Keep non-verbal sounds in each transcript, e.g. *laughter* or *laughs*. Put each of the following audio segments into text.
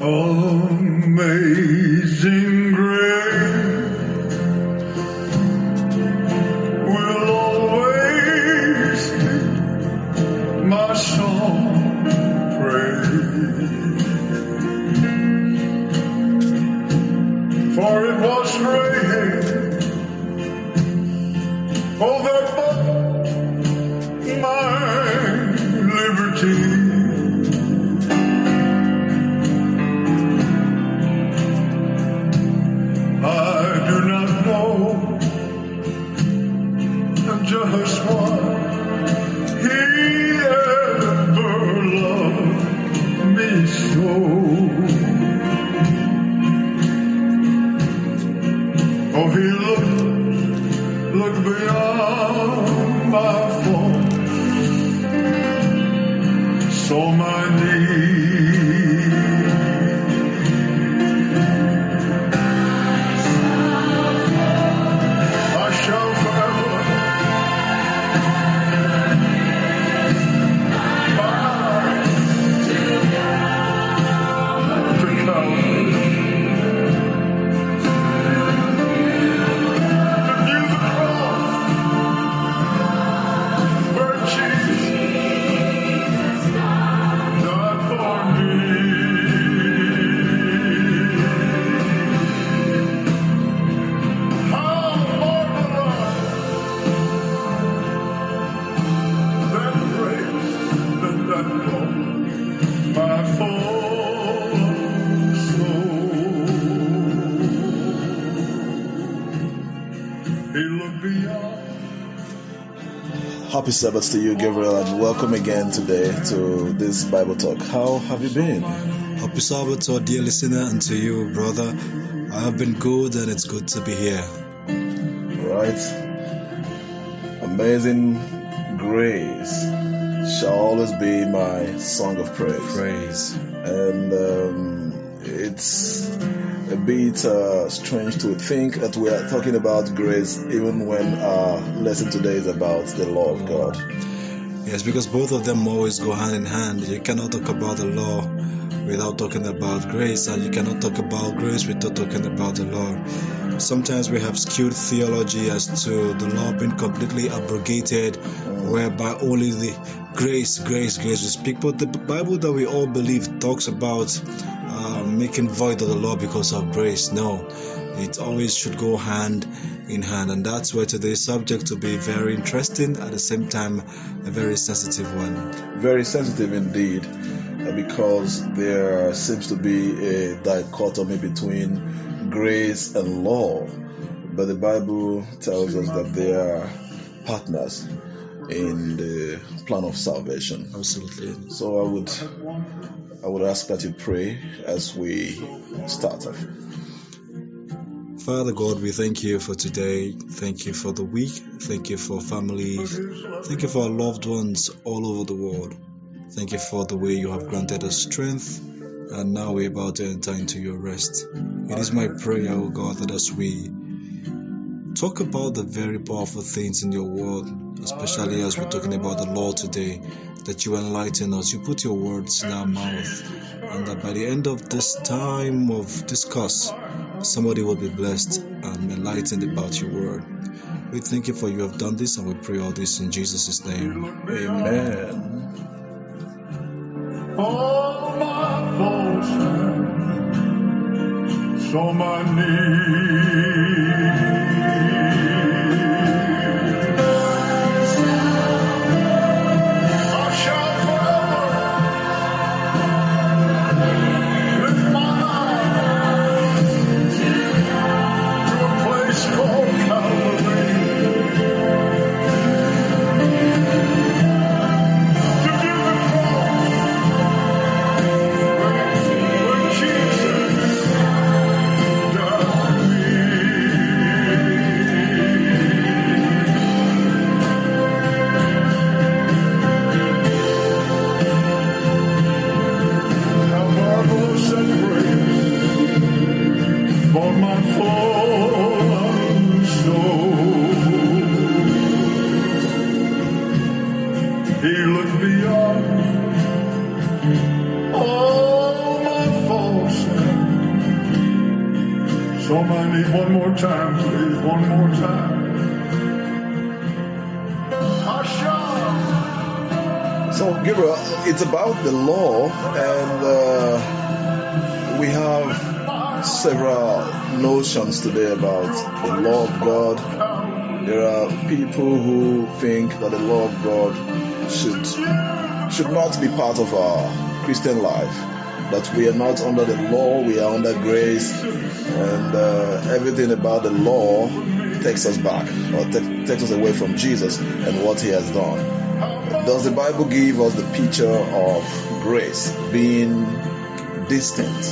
Oh, amazing Happy Sabbath to you, Gabriel, and welcome again today to this Bible talk. How have you been? Happy Sabbath to our dear listener and to you, brother. I have been good and it's good to be here. Right? Amazing grace shall always be my song of praise. Praise. And um, it's a bit uh, strange to think that we are talking about grace even when our lesson today is about the law of God. Yes, because both of them always go hand in hand. You cannot talk about the law without talking about grace, and you cannot talk about grace without talking about the law. Sometimes we have skewed theology as to the law being completely abrogated, whereby only the grace, grace, grace we speak. But the Bible that we all believe talks about uh, making void of the law because of grace. No, it always should go hand in hand, and that's why today's subject will be very interesting at the same time a very sensitive one. very sensitive indeed uh, because there seems to be a dichotomy between grace and law but the bible tells us that they are partners in the plan of salvation Absolutely. so i would i would ask that you pray as we start off Father God, we thank you for today. Thank you for the week. Thank you for families. Thank you for our loved ones all over the world. Thank you for the way you have granted us strength. And now we're about to enter into your rest. It is my prayer, O God, that as we talk about the very powerful things in your word, especially as we're talking about the law today, that you enlighten us, you put your words in our mouth, and that by the end of this time of discourse, somebody will be blessed and enlightened about your word. We thank you for you have done this, and we pray all this in Jesus' name. amen All saw my need. for my fallen soul. He looked beyond all my faults. So I need one more time, please, one more time. Asha. So, Gabriel, it's about the law, and uh, we have several notions today about the law of God. There are people who think that the law of God should should not be part of our Christian life. That we are not under the law, we are under grace, and uh, everything about the law takes us back or ta- takes us away from Jesus and what He has done. Does the Bible give us the picture of grace being distinct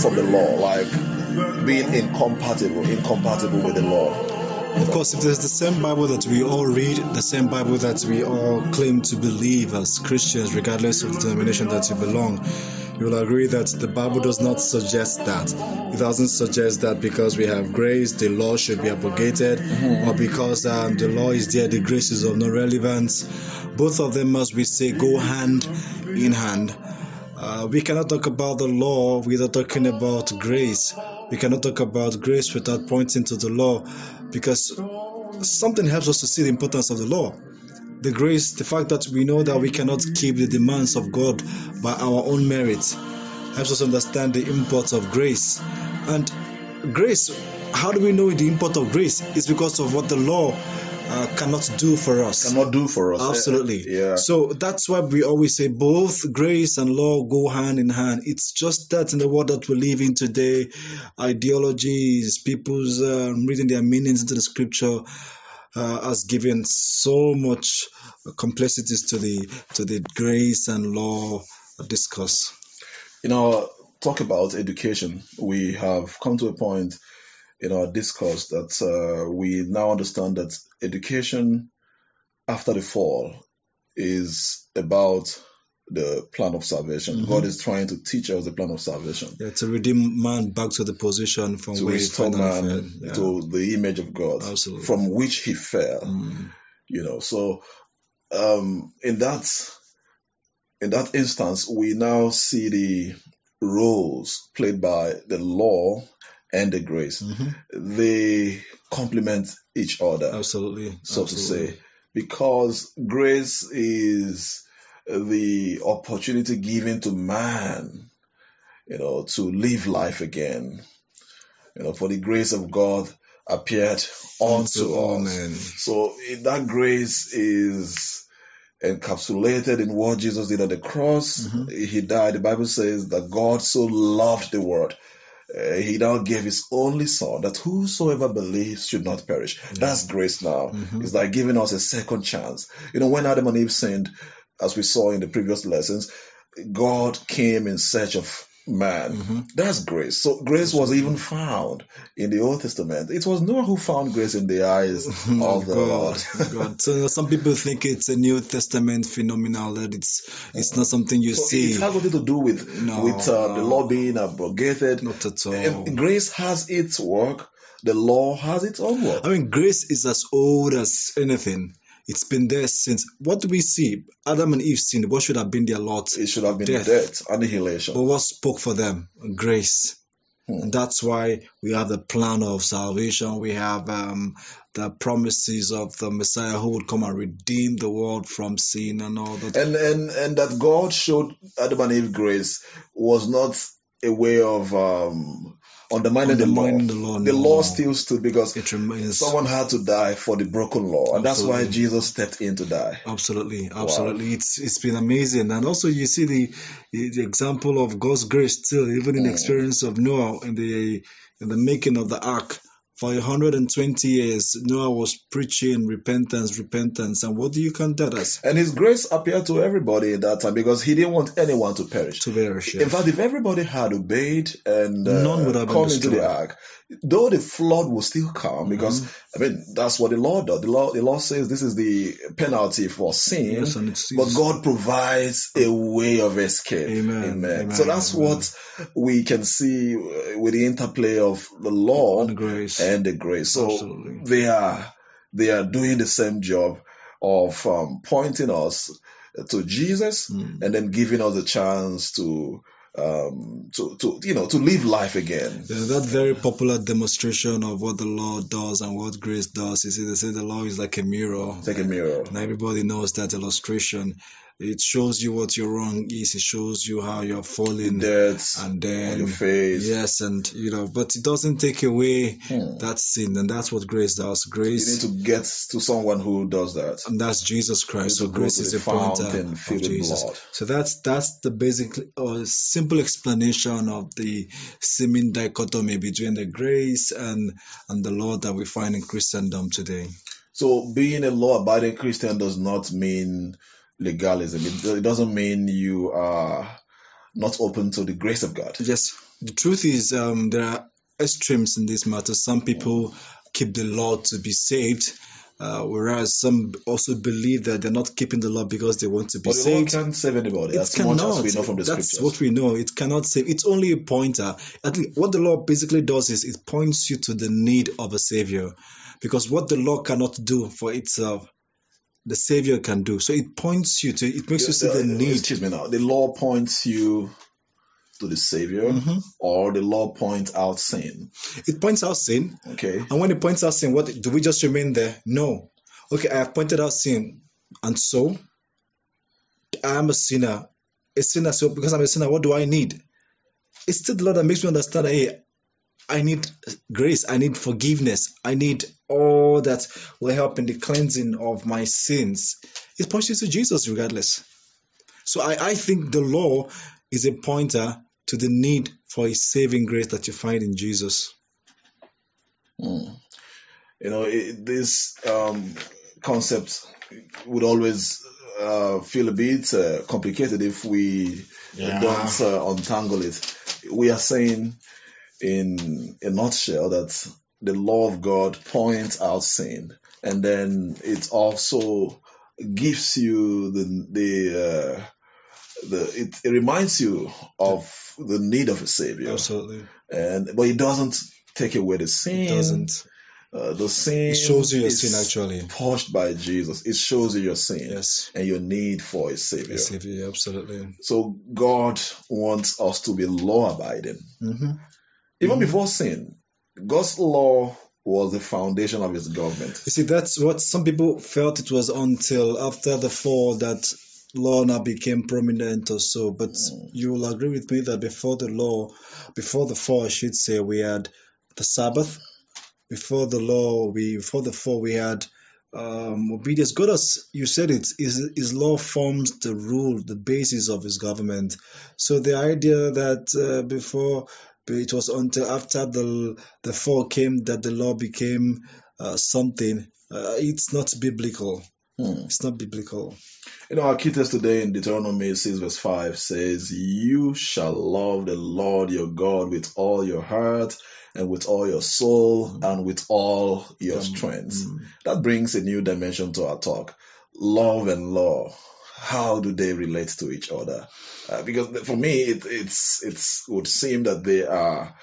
from the law, like being incompatible, incompatible with the law? Of course, if there's the same Bible that we all read, the same Bible that we all claim to believe as Christians, regardless of the denomination that you belong, you will agree that the Bible does not suggest that. It doesn't suggest that because we have grace, the law should be abrogated, or because um, the law is there, the grace is of no relevance. Both of them, as we say, go hand in hand. Uh, we cannot talk about the law without talking about grace. We cannot talk about grace without pointing to the law because something helps us to see the importance of the law. The grace, the fact that we know that we cannot keep the demands of God by our own merit, helps us understand the import of grace. And grace, how do we know the import of grace? It's because of what the law uh, cannot do for us. Cannot do for us. Absolutely. Yeah. So that's why we always say both grace and law go hand in hand. It's just that in the world that we live in today, ideologies, people's uh, reading their meanings into the scripture uh, has given so much complexities to the to the grace and law discourse. you our talk about education, we have come to a point in our discourse that uh, we now understand that education after the fall is about the plan of salvation. Mhm. God is trying to teach us the plan of salvation. Yeah, to redeem man back to the position from To where he restore man fell. Yeah. to the image of God, Absolutely. from which he fell. Mm. you know so um in that in that instance we now see the roles played by the law and the grace Mhm. they complement each other Absolutely. so to say because grace is the opportunity given to man you know to live life again you know for the grace of god appeared unto Unto all us men. so that grace is encapsulated in what Jesus did on the cross. Mhm. He died. The Bible says that God so loved the world. uh, he now gave his only son that whosoever believes should not perish. That's grace now. Mhm. It's like giving us a second chance. You know, when Adam and Eve sinned, as we saw in the previous lessons, God came in search of man. Mhm. That's grace. So grace was even found in the Old Testament. It was Noah who found grace in the eyes *laughs* of the Lord. God. God. So some people think it's a New Testament phenomenon that it's it's not something you So see. it has nothing to do with No, with uh, the no. law being abrogated. Not at all. Grace has its work. The law has its own work. I mean, grace is as old as anything. It's been there since. What do we see? Adam and Eve sinned. What should have been their lot? It should have been Death. death, annihilation. But what spoke for them? Grace. Hmm. And that's why we have the plan of salvation. We have um, the promises of the Messiah who would come and redeem the world from sin and all that. and and and that God showed Adam and Eve grace was not a way of um, undermining, Undermining the the law. law, The no. law still stood because It remains. someone had to die for the broken law, and that's why Jesus stepped in to die. Absolutely, absolutely. It's it's been amazing, and also you see the the, the example of God's grace still, even in the Mm. experience of Noah in the in the making of the ark. For 120 years, Noah was preaching repentance, repentance, and what do you count that as? And His grace appeared to everybody in that time because He didn't want anyone to perish. To perish. In fact, if everybody had obeyed and uh, None would have come into the ark, though the flood will still come, because I mean that's what the law does. The law, the law says this is the penalty for sin, Yes, but God provides a way of escape. Amen, amen, So that's amen. what we can see uh, with the interplay of the law and grace. And the grace. So Absolutely. they are they are doing the same job of um, pointing us to Jesus Mm. and then giving us a chance to um, to to you know to live life again. Yeah, that very popular demonstration of what the law does and what grace does. See, they say the law is like a mirror. Take a mirror. And everybody knows that illustration. It shows you what your wrong is. It shows you how you're falling. Dirt and on then your face. yes, and you know, but it doesn't take away Hmm. that sin, and that's what grace does. Grace. You need to get to someone who does that. and that's Jesus Christ. So grace is the a pointer fountain of Jesus. blood. So that's that's the basic or simple explanation of the seeming dichotomy between the grace and and the law that we find in Christendom today. So being a law-abiding Christian does not mean legalism. It, it doesn't mean you are not open to the grace of God. Yes, the truth is um, there are extremes in this matter. Some people keep the law to be saved, uh, whereas some also believe that they're not keeping the law because they want to be But the law saved. can't save anybody. It as much cannot. as we know from the That's scriptures. what we know. It cannot save. It's only a pointer. At least what the law basically does is it points you to the need of a savior, because what the law cannot do for itself, the savior can do. So it points you to. It makes you see the need. Excuse me now. The law points you to the Savior, Mhm. or the law points out sin. It points out sin, Okay. And when it points out sin, what do we just remain there? No. Okay, I have pointed out sin, and so I am a sinner. A sinner. So because I'm a sinner, what do I need? It's still the Lord that makes me understand. that, Hey, I need grace. I need forgiveness. I need all that will help in the cleansing of my sins. It points you to Jesus, regardless. So I, I think the law is a pointer to the need for a saving grace that you find in Jesus. Mm. You know, it, this um, concept would always uh, feel a bit uh, complicated if we Yeah. don't uh, untangle it. We are saying, in a nutshell, that the law of God points out sin, and then it also gives you the the uh, the it, it reminds you of the need of a savior, Absolutely. and but it doesn't take away the sin. It doesn't. Uh, the sin It shows you your is sin actually. touched by Jesus. It shows you your sin Yes. and your need for a savior. If you- absolutely. So God wants us to be law abiding. hmm Even Mhm. before sin, God's law was the foundation of his government. You see, that's what some people felt it was until after the fall that law now became prominent or so. But you will agree with me that before the law, before the fall, I should say, we had the Sabbath. Before the law, we before the fall, we had um, obedience. God has, you said it, his, his law forms the rule, the basis of his government. So the idea that uh, before it was until after the the fall came that the law became uh, something. Uh, it's not biblical. Hmm. It's not biblical. You know, our key text today in Deuteronomy 6 verse 5 says, You shall love the Lord your God with all your heart and with all your soul and with all your Um, strength. mm. That brings a new dimension to our talk. Love and law. How do they relate to each other? Uh, because for me, it, it's it's would seem that they are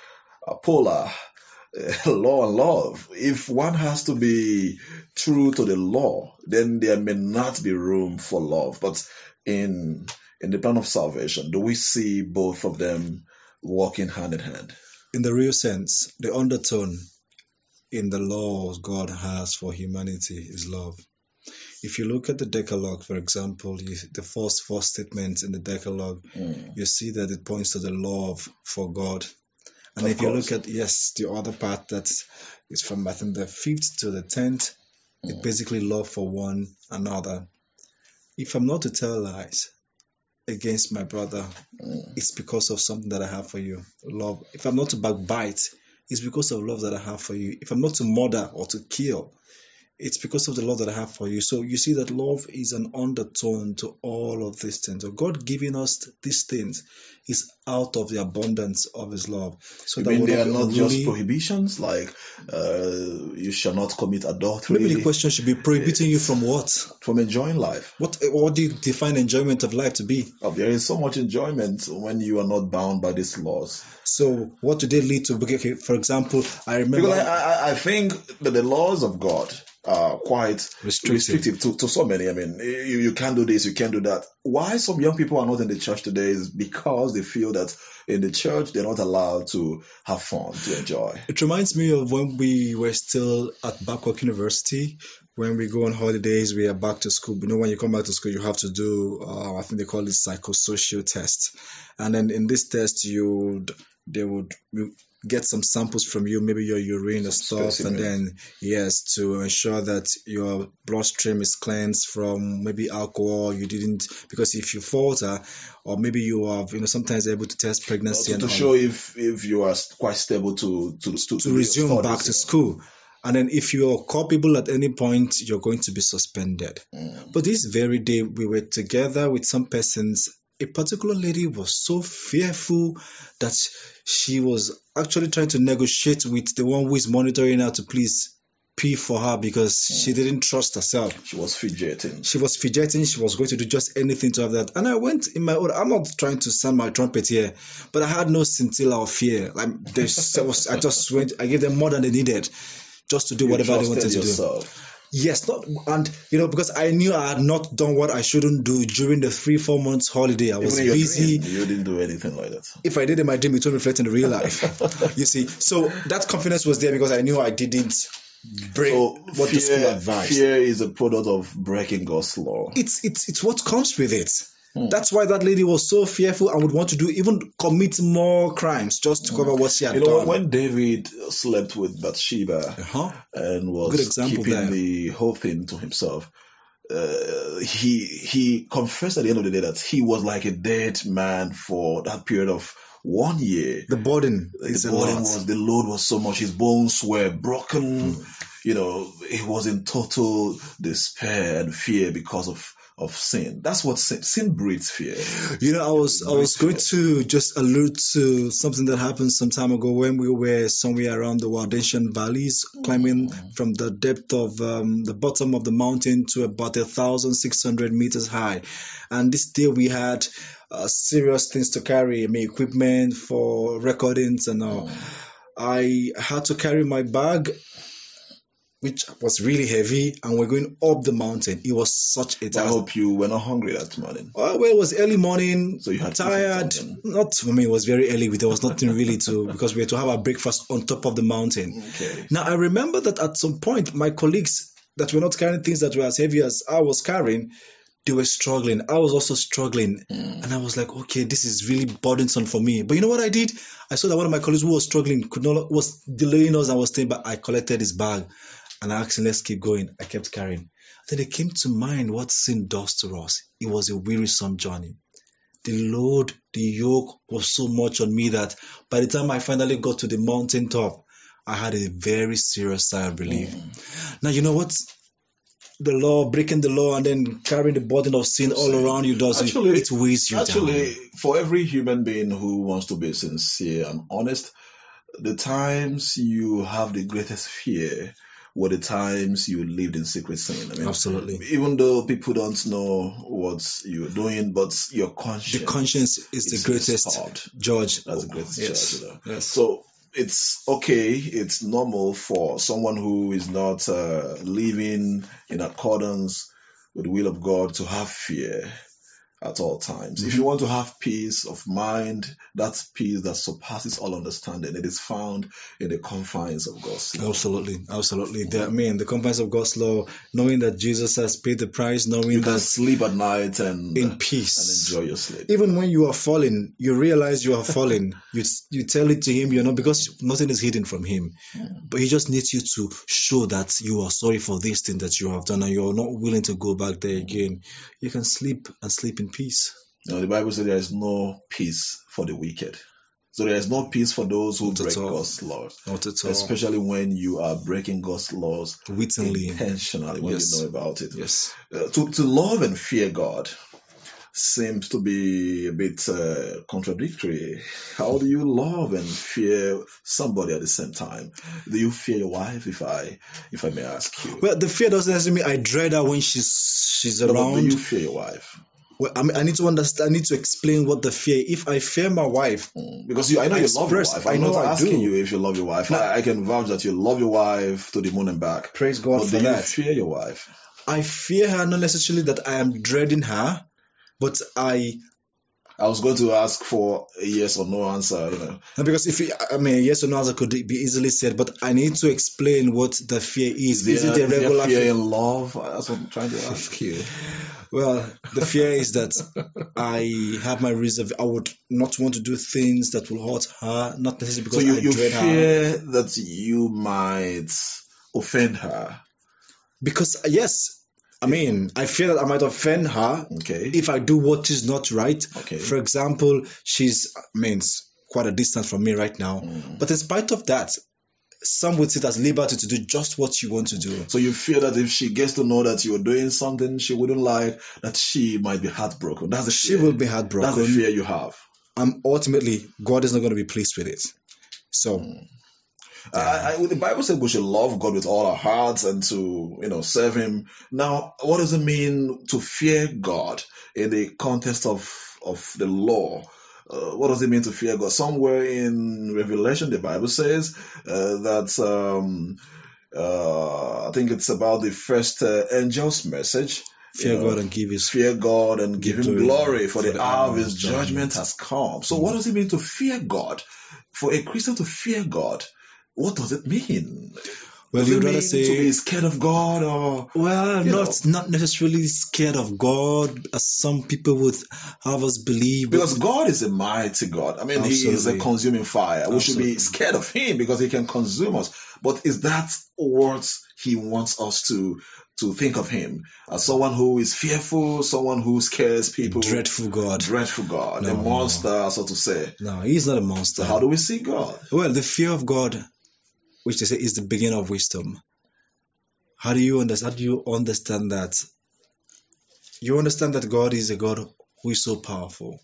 polar. Uh, *laughs* law and love. If one has to be true to the law, then there may not be room for love. But in in the plan of salvation, do we see both of them walking hand in hand? In the real sense, the undertone in the laws God has for humanity is love. If you look at the Decalogue, for example, you, the first four statements in the Decalogue, Mm. you see that it points to the love for God. And Of if you look at yes, the other part that is from I think the fifth to the tenth, it basically love for one another. If I'm not to tell lies against my brother, Mm. it's because of something that I have for you. Love. If I'm not to backbite, it's because of love that I have for you. If I'm not to murder or to kill, it's because of the love that I have for you. So you see that love is an undertone to all of these things. So God giving us these things is out of the abundance of His love. So You that mean they are not just really- prohibitions like uh, you shall not commit adultery Maybe the question should be prohibiting you from what? from enjoying life? What what do you define enjoyment of life to be? Oh, there is so much enjoyment when you are not bound by these laws. So what do they lead to? For example, I remember Because I, I, I think that the laws of God uh, quite Restricted. restrictive to, to so many. I mean, you, you can't do this, you can't do that. Why some young people are not in the church today is because they feel that in the church they're not allowed to have fun, to enjoy. It reminds me of when we were still at Babcock University. When we go on holidays, we are back to school. You know, when you come back to school, you have to do, uh, I think they call it psychosocial test. And then in this test, you would, they would get some samples from you, maybe your urine or stuff, and then yes, to ensure that your bloodstream is cleansed from maybe alcohol. You didn't because if you falter, or maybe you are, you know, sometimes able to test pregnancy to, and to show if if you are quite stable to to to, to resume back to school. And then if you're culpable at any point, you're going to be suspended. Mm. But this very day, we were together with some persons. A particular lady was so fearful that she was actually trying to negotiate with the one who is monitoring her to please pee for her because hmm. she didn't trust herself. She was fidgeting. She was fidgeting. She was going to do just anything to have that. And I went in my own. I'm not trying to sound my trumpet here, but I had no scintilla of fear. Like there *laughs* was, I just went. I gave them more than they needed, just to do You whatever they wanted to do. Yes, not and you know because I knew I had not done what I shouldn't do during the three four months holiday. I was Even in your busy. dream, you didn't do anything like that. If I did in my dream, it won't reflect in the real life. *laughs* you see, so that confidence was there because I knew I didn't break So what the school fear, advised. fear is a product of breaking God's law. it's it's it's what comes with it. Hmm. That's why that lady was so fearful and would want to do even commit more crimes just to cover what she had You know, done. when David slept with Bathsheba uh-huh. and was Good example keeping there. the whole thing to himself, uh, he he confessed at the end of the day that he was like a dead man for that period of one year. The burden is the burden was the load was so much. His bones were broken. Hmm. You know, he was in total despair and fear because of of sin. That's what sin, sin breeds fear. You know, I was I was going to just allude to something that happened some time ago when we were somewhere around the Waldensian valleys, climbing from the depth of um, the bottom of the mountain to about a thousand six hundred meters high, and this day we had uh, serious things to carry, I mean, equipment for recordings and all. I had to carry my bag. Which was really heavy, and we're going up the mountain. It was such a I task. I hope you were not hungry that morning. Oh, well, it was early morning. So you had tired. Not for me. It was very early. There was nothing really to *laughs* because we had to have our breakfast on top of the mountain. Okay. Now I remember that at some point my colleagues that were not carrying things that were as heavy as I was carrying, they were struggling. I was also struggling, hmm. and I was like, okay, this is really burdensome for me. But you know what I did? I saw that one of my colleagues who was struggling could not was delaying us and was staying back. I collected his bag, and I asked him, let's keep going. I kept carrying. Then it came to mind what sin does to us. It was a wearisome journey. The load, the yoke was so much on me that by the time I finally got to the mountain top, I had a very serious sigh of relief. Mm. Now, you know what? The law, breaking the law, and then carrying the burden of sin all around you does Actually- it, it weighs you Actually, down. for every human being who wants to be sincere and honest, the times you have the greatest fear were the times you lived in secret sin. I mean, Absolutely. even though people don't know what you're doing, but your conscience. The conscience is is the greatest disturbed. judge. That's the greatest yes. judge, you know. Yes. So it's okay, it's normal for someone who is not uh, living in accordance with the will of God to have fear at all times. If mm-hmm. you want to have peace of mind, that peace that surpasses all understanding, it is found in the confines of God's law. Absolutely, absolutely. The, I mean, the confines of God's law, knowing that Jesus has paid the price, knowing You can that sleep at night and, uh, in and peace. enjoy your sleep. Even when you are falling, you realize you are falling. *laughs* you you tell it to him, you know, because nothing is hidden from him. But he just needs you to show that you are sorry for this thing that you have done and you are not willing to go back there again. You can sleep and sleep in peace. Now, the Bible says there is no peace for the wicked. So there is no peace for those who Not break. God's laws. Not at all. especially when you are breaking God's laws Wittingly. intentionally when Yes. you know about it. Yes. Uh, to, to love and fear God seems to be a bit uh, contradictory. How do you love and fear somebody at the same time? Do you fear your wife, if I if I may ask you? Well, the fear doesn't necessarily mean I dread her when she's she's No, but do you fear your wife? Well, I mean, I need to understand. I need to explain what the fear. If I fear my wife, mm, Because you, I know I you love your wife. I'm I know not I asking do. you if you love your wife. No. I, I can vouch that you love your wife to the moon and back. praise God but for do you that. fear your wife? I fear her not necessarily that I am dreading her, but I I was going to ask for a yes or no answer. You know, No, because if you, I mean, yes or no answer could be easily said, but I need to explain what the fear is. Is, there- it a regular fear in love? That's what I'm trying to ask you. *laughs* Well, the fear is that I have my reserve. I would not want to do things that will hurt her, not necessarily So because you, I you dread her. fear that you might offend her. Because yes, I mean, I fear that I might offend her Okay. if I do what is not right. Okay. For example, she's I mean, it's quite a distance from me right now, Mm. but in spite of that, some would see it as liberty to do just what you want to do. So you fear that if she gets to know that you're doing something she wouldn't like, that she might be heartbroken. That's the She fear. will be heartbroken. That's the fear you have. and ultimately God is not going to be pleased with it. So I, I, the Bible said we should love God with all our hearts and to you know serve Him. Now, what does it mean to fear God in the context of of the law? Uh, what does it mean to fear God? Somewhere in Revelation, the Bible says uh, that um, uh, I think it's about the first uh, angel's message. fear You know, God and give His fear God and give, him glory glory, for, the, hour of his judgment, judgment. has come. So, what does it mean to fear God? For a Christian to fear God, what does it mean? Well, does you'd rather say- to be scared of God or well, not not necessarily scared of God, as some people would have us believe. because God is a mighty God. I mean, He is a consuming fire. We should be scared of Him because He can consume us. But is that what He wants us to to think of Him as someone who is fearful, someone who scares people? dreadful God. dreadful God, a No. monster, so to say. No, He's not a monster. So how do we see God? Well, the fear of God, which they say is the beginning of wisdom. How do you understand? How do you understand that? You understand that God is a God who is so powerful,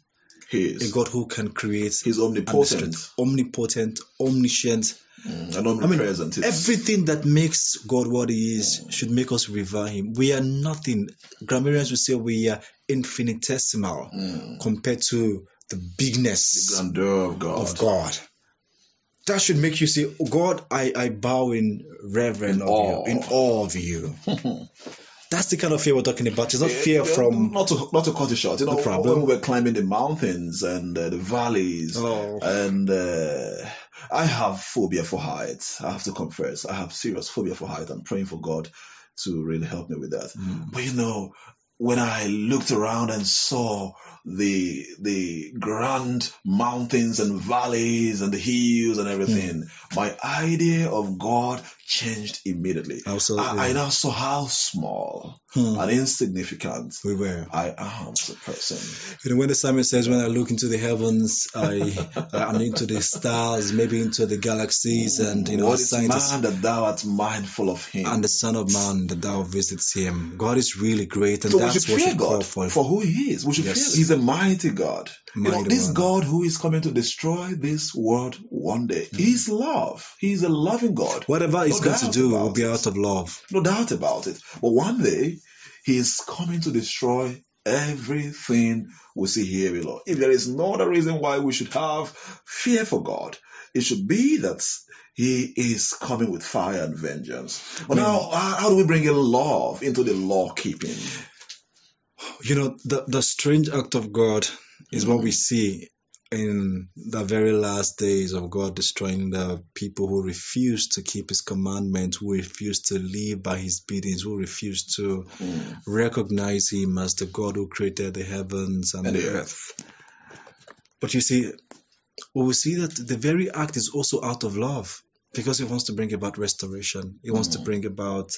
He is. a. God who can create He's omnipotent omnipotent, omniscient. mm, and omnipresent. It's- Everything that makes God what He is should make us revere Him. We are nothing. Grammarians would say we are infinitesimal mm, compared to the the bigness grandeur of God. of God. That should make you say, oh God, I, I bow in reverence In of awe. you, in awe of you. *laughs* That's the kind of fear we're talking about. It's not fear from not to not to cut it short. You know, No problem. when we were climbing the mountains and uh, the valleys, Oh. and uh, I have phobia for heights. I have to confess, I have serious phobia for heights. I'm praying for God to really help me with that. Mm. But you know, when I looked around and saw the the grand mountains and valleys and the hills and everything, hmm. my idea of God changed immediately. Absolutely. I, I now saw how small Hmm. and insignificant we were. I am as a person. You know, when the psalmist says, "When I look into the heavens, I and into the stars, maybe into the galaxies, and you know, what is man that thou art mindful of him? and the Son of Man that thou visits him." God is really great, and so that's what we call God for. for who he is. We should Yes. fear. He's a mighty God. you know, this one. God who is coming to destroy this world one day. He's love. He's a loving God. Whatever he's No going to do will be out of love. No doubt about it. But one day, he is coming to destroy everything we see here below. If there is no other reason why we should have fear for God, it should be that he is coming with fire and vengeance. But hmm. now, how how do we bring in love into the law keeping? You know, the, the strange act of God is what we see in the very last days of God destroying the people who refuse to keep his commandments, who refuse to live by his biddings, who refuse to hmm. recognize him as the God who created the heavens and, And the the earth. But you see, we will see that the very act is also out of love because he wants to bring about restoration. He wants to bring about,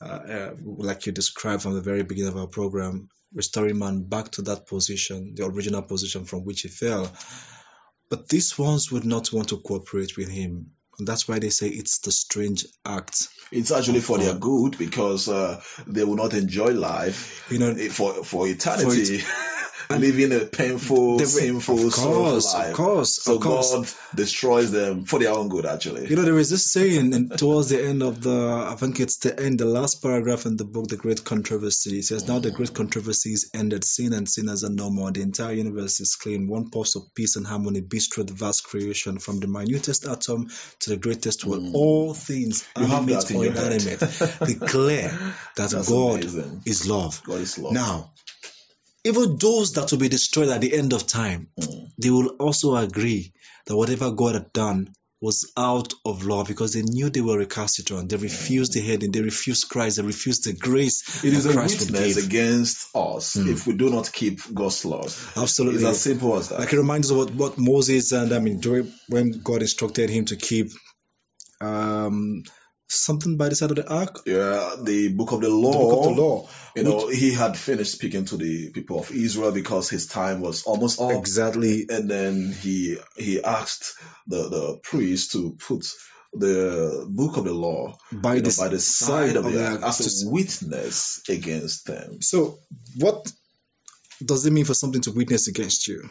uh, uh, like you described from the very beginning of our program, restoring man back to that position, the original position from which he fell. But these ones would not want to cooperate with him. And that's why they say it's the strange act. It's actually for their good because uh, they will not enjoy life You know, for for eternity. Living a painful, were- sinful, of course, life. of course, So of course. God destroys them for their own good, actually. You know, there is this saying and towards the end of the, I think it's the end, the last paragraph in the book, The Great Controversy. It says, Now the great controversy is ended, sin and sinners are no more. The entire universe is clean. One pulse of peace and harmony beats through the vast creation, from the minutest atom to the greatest world. All things, Mm. You animate or inanimate, declare *laughs* that That's God amazing. is love. God is love. Now, even those that will be destroyed at the end of time, Mm. they will also agree that whatever God had done was out of love because they knew they were recalcitrant. They refused the heading, they refused Christ, they refused the grace It is a Christ witness give. against us if we do not keep God's laws. Absolutely. It's as simple as that. Like it reminds us of what, what Moses and I mean when God instructed him to keep um something by the side of the ark. yeah, the book of the law. The book of the law. You know, he had finished speaking to the people of Israel because his time was almost up. Exactly. And then he he asked the, the priest to put the book of the law By you know, the by the side of the ark ark as to- a witness against them. So what does it mean for something to witness against you?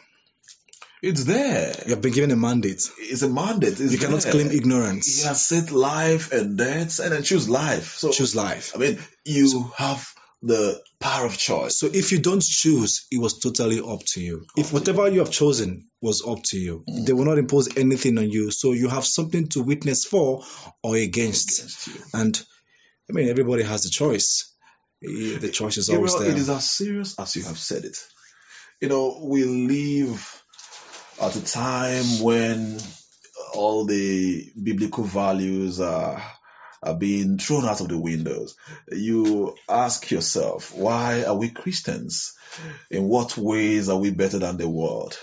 It's there. You have been given a mandate. It's a mandate. It's You cannot there. claim He ignorance. has set life and death and then choose life. So Choose life. I mean, you have the power of choice. So if you don't choose, it was totally up to you. If whatever you have chosen was up to you, mm. they will not impose anything on you. So you have something to witness for or against. Against. And I mean, everybody has a choice. The choice is always there. it is as serious as you have said it. You know, we live at a time when all the biblical values are are being thrown out of the windows. You ask yourself, why are we Christians? In what ways are we better than the world?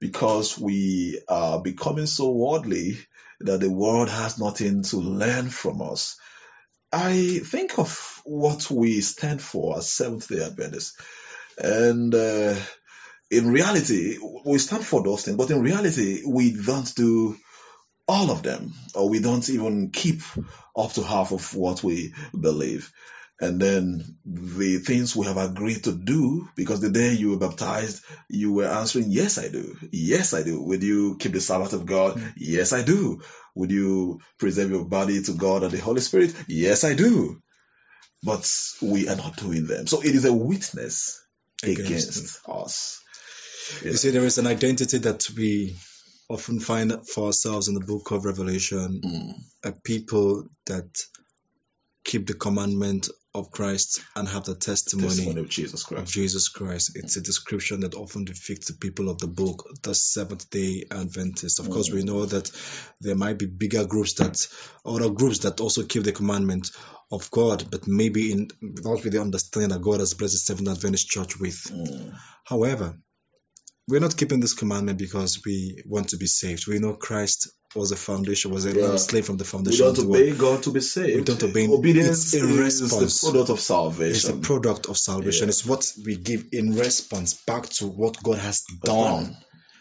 Because we are becoming so worldly that the world has nothing to learn from us. I think of what we stand for as Seventh day Adventists. And uh, in reality, we stand for those things, but in reality, we don't do all of them, or we don't even keep up to half of what we believe. And then the things we have agreed to do, because the day you were baptized, you were answering, Yes, I do. Yes, I do. Would you keep the Sabbath of God? Hmm. Yes, I do. Would you preserve your body to God and the Holy Spirit? Yes, I do. But we are not doing them. So it is a witness Against against, us. You see, there is an identity that we often find for ourselves in the book of Revelation Mm. a people that keep the commandment of Christ and have the testimony, Testimony of Jesus of Christ. Jesus Christ. It's a description that often depicts the people of the book, the Seventh day Adventists. Of course, we know that there might be bigger groups that, other groups that also keep the commandment of God, but maybe in without really understanding that God has blessed the Seventh Adventist Church with. Mm. However, we're not keeping this commandment because we want to be saved. We know Christ was a foundation, was a Yeah. slave from the foundation of don't the world. obey God to be saved. We don't obey- Obedience it's a is response. the product of salvation. It's a salvation. product of salvation. Yeah. It's what we give in response back to what God has done.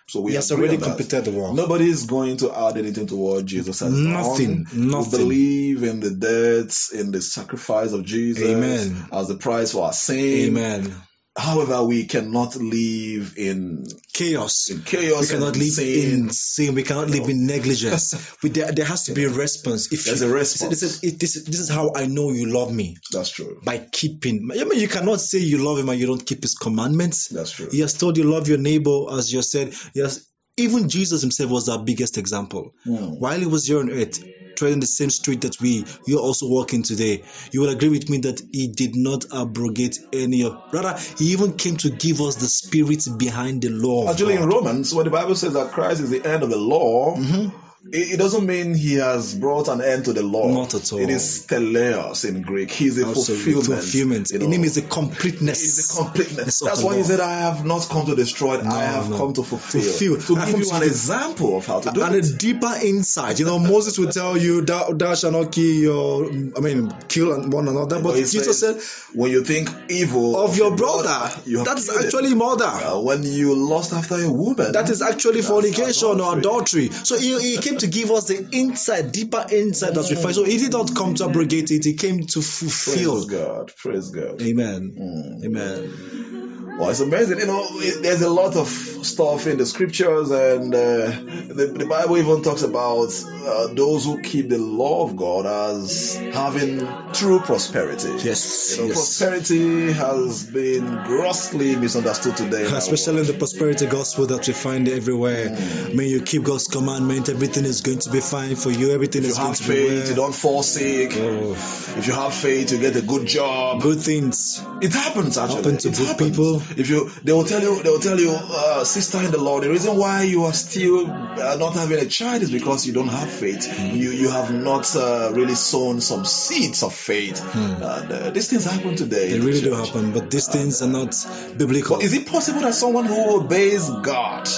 So we He has already completed the work. Nobody is going to add anything to what Jesus has Nothing, done. nothing. We believe in the death, in the sacrifice of Jesus Amen. as the price for our sin. Amen. However, we cannot live in, Chaos. in chaos. We cannot live sin. in sin. We cannot live in negligence. *laughs* we, there, there has to be a response. If There's you, a response. This this, is, this is how I know you love me That's true. by keeping. I mean, you cannot say you love him and you don't keep his commandments. That's true. He has told you love your neighbor as you said. Yes, even Jesus himself was our biggest example. Mm. While he was here on earth, treading the same street that we you're also walking today, you will agree with me that he did not abrogate any of. Rather, he even came to give us the spirit behind the law. Actually, in Romans, when the Bible says that Christ is the end of the law, Mm-hmm. It, doesn't mean he has brought an end to the law. Not at all. It is teleos in Greek. He's a Absolutely, fulfillment. fulfillment. You In him know. is a completeness. He's the completeness. That's why he said, I have not come to destroy it, I have no. come to fulfill. Fulfill. To I give you an example of how to do and it. a deeper insight. You know, Moses will tell you thou, thou shalt not kill your, I mean, kill one another. But he Jesus said, when you think evil of your brother, you that is actually murder. Uh, when you lust after a woman, That is actually fornication or adultery. So he, he came to give us the insight, deeper insight that's refined. So he did not come to abrogate it, he came to Praise fulfill. God. Praise God. Amen. Mm. Amen. Well, it's amazing. You know, it, there's a lot of stuff in the scriptures, and uh, the, the Bible even talks about uh, those who keep the law of God as having true prosperity. Yes, You know, yes. prosperity has been grossly misunderstood today. Especially in the prosperity gospel that we find everywhere. May you keep God's commandment, everything is going to be fine for you, everything If is you going have to be faith, you don't fall sick. Oh, If you have faith, you get a good job. good things. It happens actually. Happen to it good happens. people. If you, they will tell you, they will tell you, uh, sister in the Lord, the reason why you are still uh, not having a child is because you don't have faith. You you have not uh, really sown some seeds of faith. And uh, these things happen today. They the really do happen, but these things are not biblical. Is it possible that someone who obeys God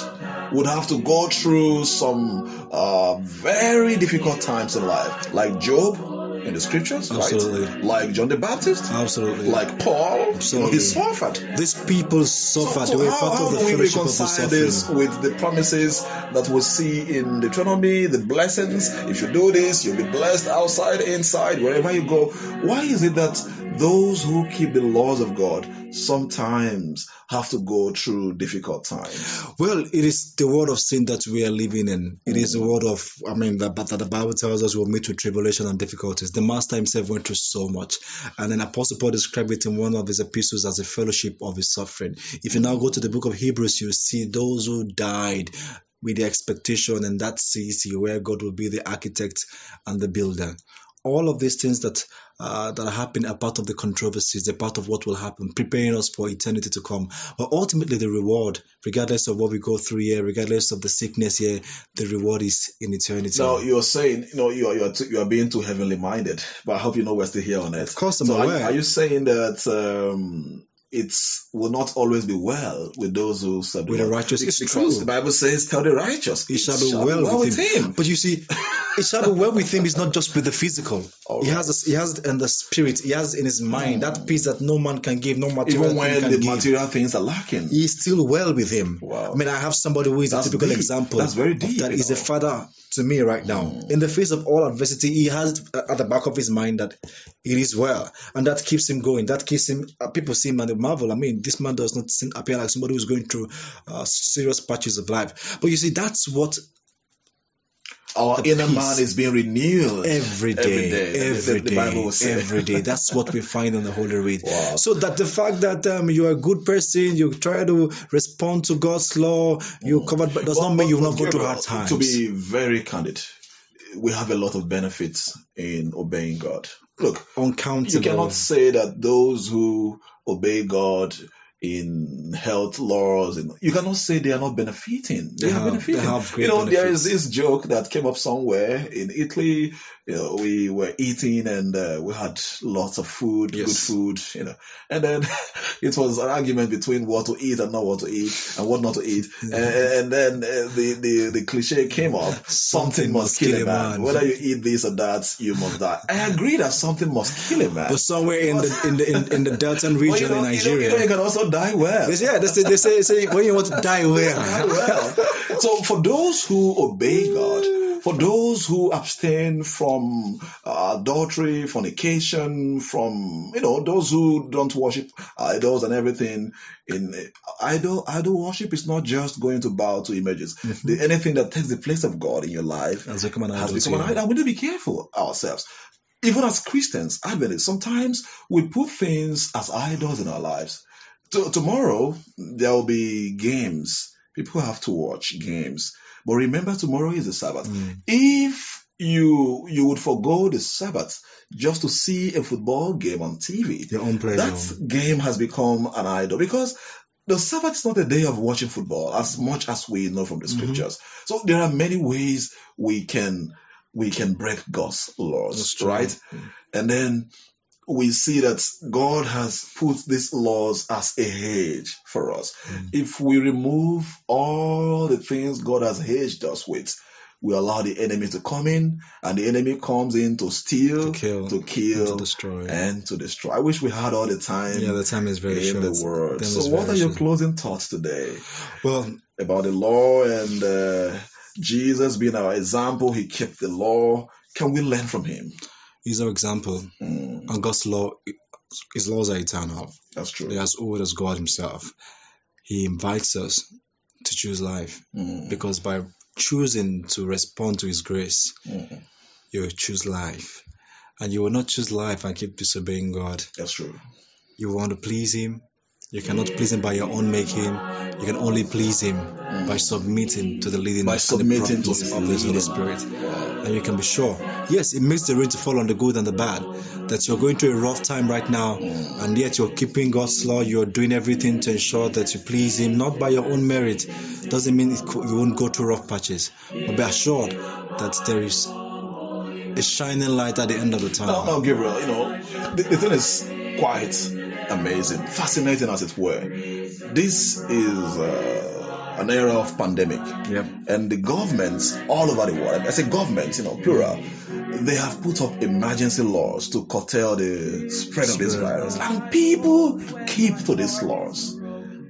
would have to go through some uh, very difficult times in life, like Job in the scriptures, Absolutely. right? Like John the Baptist, Absolutely. like Paul. You know, Absolutely. he suffered. These people suffered. So, they were how, part how of the do we fellowship of the reconcile this with the promises that we see in Deuteronomy, the blessings? If you do this, you'll be blessed outside, inside, wherever you go. Why is it that those who keep the laws of God sometimes have to go through difficult times? Well, it is the world of sin that we are living in. It is the mm. world of, I mean, that, that the Bible tells us we'll meet with tribulation and difficulties. The Master himself went through so much. And then Apostle Paul described it in one of his epistles as a fellowship of his suffering. If you now go to the book of Hebrews, you see those who died with the expectation and that city where God will be the architect and the builder. All of these things that uh, that are happening are part of the controversies, they're part of what will happen, preparing us for eternity to come. But ultimately, the reward, regardless of what we go through here, regardless of the sickness here, the reward is in eternity. Now you're saying, you know, you are you are, too, you are being too heavenly minded, but I hope you know we're still here on earth. Of course, I'm so are, aware. are you saying that um, it's will not always be well with those who serve With the righteous. It's because true. the Bible says, "Tell the righteous, it shall be well, with, him. But you see, it shall be well with him is not just with the physical. *laughs* All He has, a, he has in the spirit. He has in his mind that peace that no man can give, no material Even when can the give. material things are lacking. He is still well with him. Wow. I mean, I have somebody who is That's a typical deep. example. That's very deep, That is a father to me right now. In the face of all adversity, he has at the back of his mind that it is well, and that keeps him going. That keeps him. Uh, people see him and they marvel. I mean, this man does not seem, appear like somebody who's going through uh, serious patches of life. But you see, that's what Our the inner peace. man is being renewed every day. Every day, every the, day, every day. That's what we find in the Holy Writ. Wow. So that the fact that um, you are a good person, you try to respond to God's law, you covered, but does But- not mean you will not go through hard times. To be very candid, we have a lot of benefits in obeying God. Look, uncountable. you cannot say that those who obey God in health laws and you cannot say they are not benefiting. They, They are have- benefiting. they have you know, there is this joke that came up somewhere in Italy. You know, we were eating and uh, we had lots of food, good food. You know, and then *laughs* it was an argument between what to eat and not what to eat and what not to eat. And, and then uh, the, the the cliche came up: *laughs* something must kill a man. Whether you eat this or that, you must die. I agree that something must kill a man. But somewhere in the in the in, in the Delta region you know, in you know- you know, Nigeria, you can also die well. they say, yeah, they say, they say, say when you want to die *laughs* Die well. So for those who obey God, for those who abstain from uh, adultery, fornication, from you know those who don't worship idols and everything, in idol idol worship is not just going to bow to images. The, anything that takes the place of God in your life Has become an idol become an idol. And we need to be careful ourselves. Even as Christians, Adventists, sometimes we put things as idols in our lives. To, tomorrow there will be games. People have to watch games. But remember, tomorrow is the Sabbath. Mm. If you you would forego the Sabbath just to see a football game on TV, Your own pleasure. that game has become an idol because the Sabbath is not a day of watching football as much as we know from the Mhm. scriptures. So there are many ways we can we can break God's laws, That's right? And then we see that God has put these laws as a hedge for us. Mm. If we remove all the things God has hedged us with, we allow the enemy to come in, and the enemy comes in to steal, To kill, to and kill, to destroy. and to destroy. I wish we had all the time yeah, the time is very in short. the world. So, what are your short. closing thoughts today Well, about the law and uh, Jesus being our example? He kept the law. Can we learn from him? He's our example. Mm, And God's law, His laws are eternal. that's true. They're as old as God Himself. He invites us to choose life Mm, because by choosing to respond to His grace, mm, you choose life. And you will not choose life and keep disobeying God. that's true. You want to please Him. You cannot please Him by your own making. You can only please Him by submitting to the leading By and the to His Holy. Spirit. And you can be sure, yes, it makes the rain to fall on the good and the bad. That you're going through a rough time right now, and yet you're keeping God's law. You're doing everything to ensure that you please Him, not by your own merit. Doesn't mean it, you won't go through rough patches, but be assured that there is a shining light at the end of the tunnel. Gabriel, you know, the, the thing is quite amazing, fascinating as it were. This is uh, an era of pandemic, Yep. and the governments all over the world, I say governments, you know, plural, they have put up emergency laws to curtail the spread of this virus, and people keep to these laws.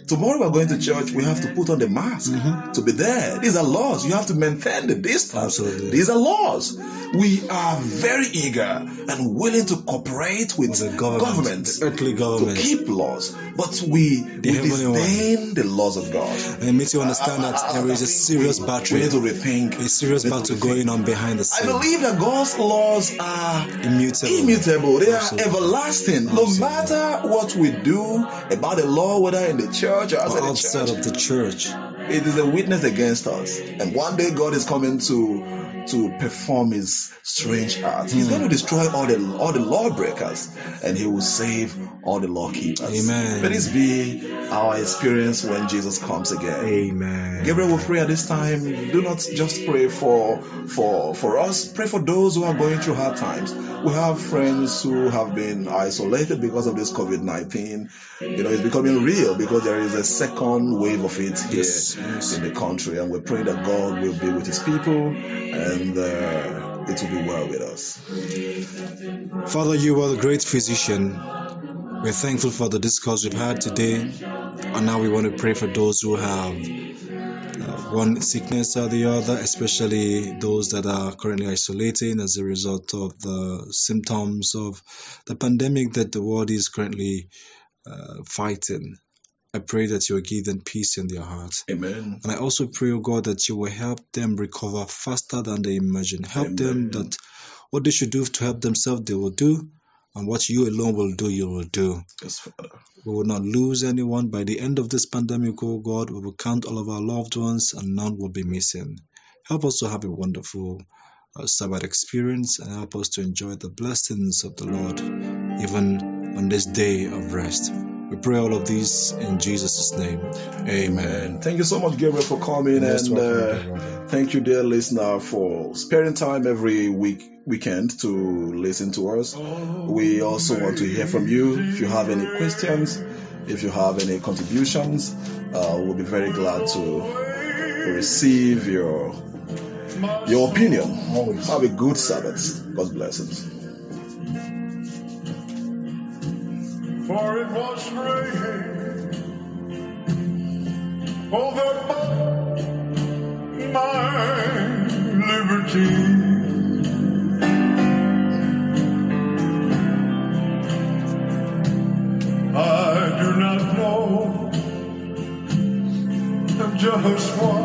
Tomorrow we're going to mm-hmm. church, we have to mm-hmm. put on the mask mm-hmm. to be there. These are laws. You have to maintain the distance. Absolutely. These are laws. We are very eager and willing to cooperate with The government, governments the earthly to keep laws, but we, we heavenly one. disdain the laws of God. And it makes you understand that there is a serious We battle, need to rethink. a serious We need to battle rethink. going on behind the scenes. I believe that God's laws are Immutable. immutable. They are Absolutely. everlasting. No matter what we do about the law, whether in the church or Or outside the outside church, of the church. it is a witness against us. And one day God is coming to to perform His strange acts. He's going to destroy all the all the lawbreakers, and He will save all the lawkeepers. Amen. Let this be our experience when Jesus comes again. Amen. Gabriel will pray at this time. Do not just pray for for for us. Pray for those who are going through hard times. We have friends who have been isolated because of this COVID nineteen. You know, it's becoming real because there is a second wave of it here Yes, yes. in the country, and we pray that God will be with His people and uh, it will be well with us. Father, you are the great physician. We're thankful for the discourse we've had today. And now we want to pray for those who have uh, one sickness or the other, especially those that are currently isolating as a result of the symptoms of the pandemic that the world is currently uh, fighting. I pray that you will give them peace in their hearts. Amen. And I also pray, oh God, that you will help them recover faster than they imagine. Help them that what they should do to help themselves, they will do. And what you alone will do, you will do. Yes, Father. We will not lose anyone. By the end of this pandemic, oh God, we will count all of our loved ones and none will be missing. Help us to have a wonderful uh, Sabbath experience and help us to enjoy the blessings of the Lord even on this day of rest. We pray all of these in Jesus' name. Amen. Thank you so much, Gabriel, for coming, Most and welcome, uh, thank you, dear listener, for sparing time every week weekend to listen to us. We also want to hear from you. If you have any questions, if you have any contributions, uh, we'll be very glad to receive your your opinion. Have a good Sabbath. God's blessings. For it was raining over my liberty. I do not know just why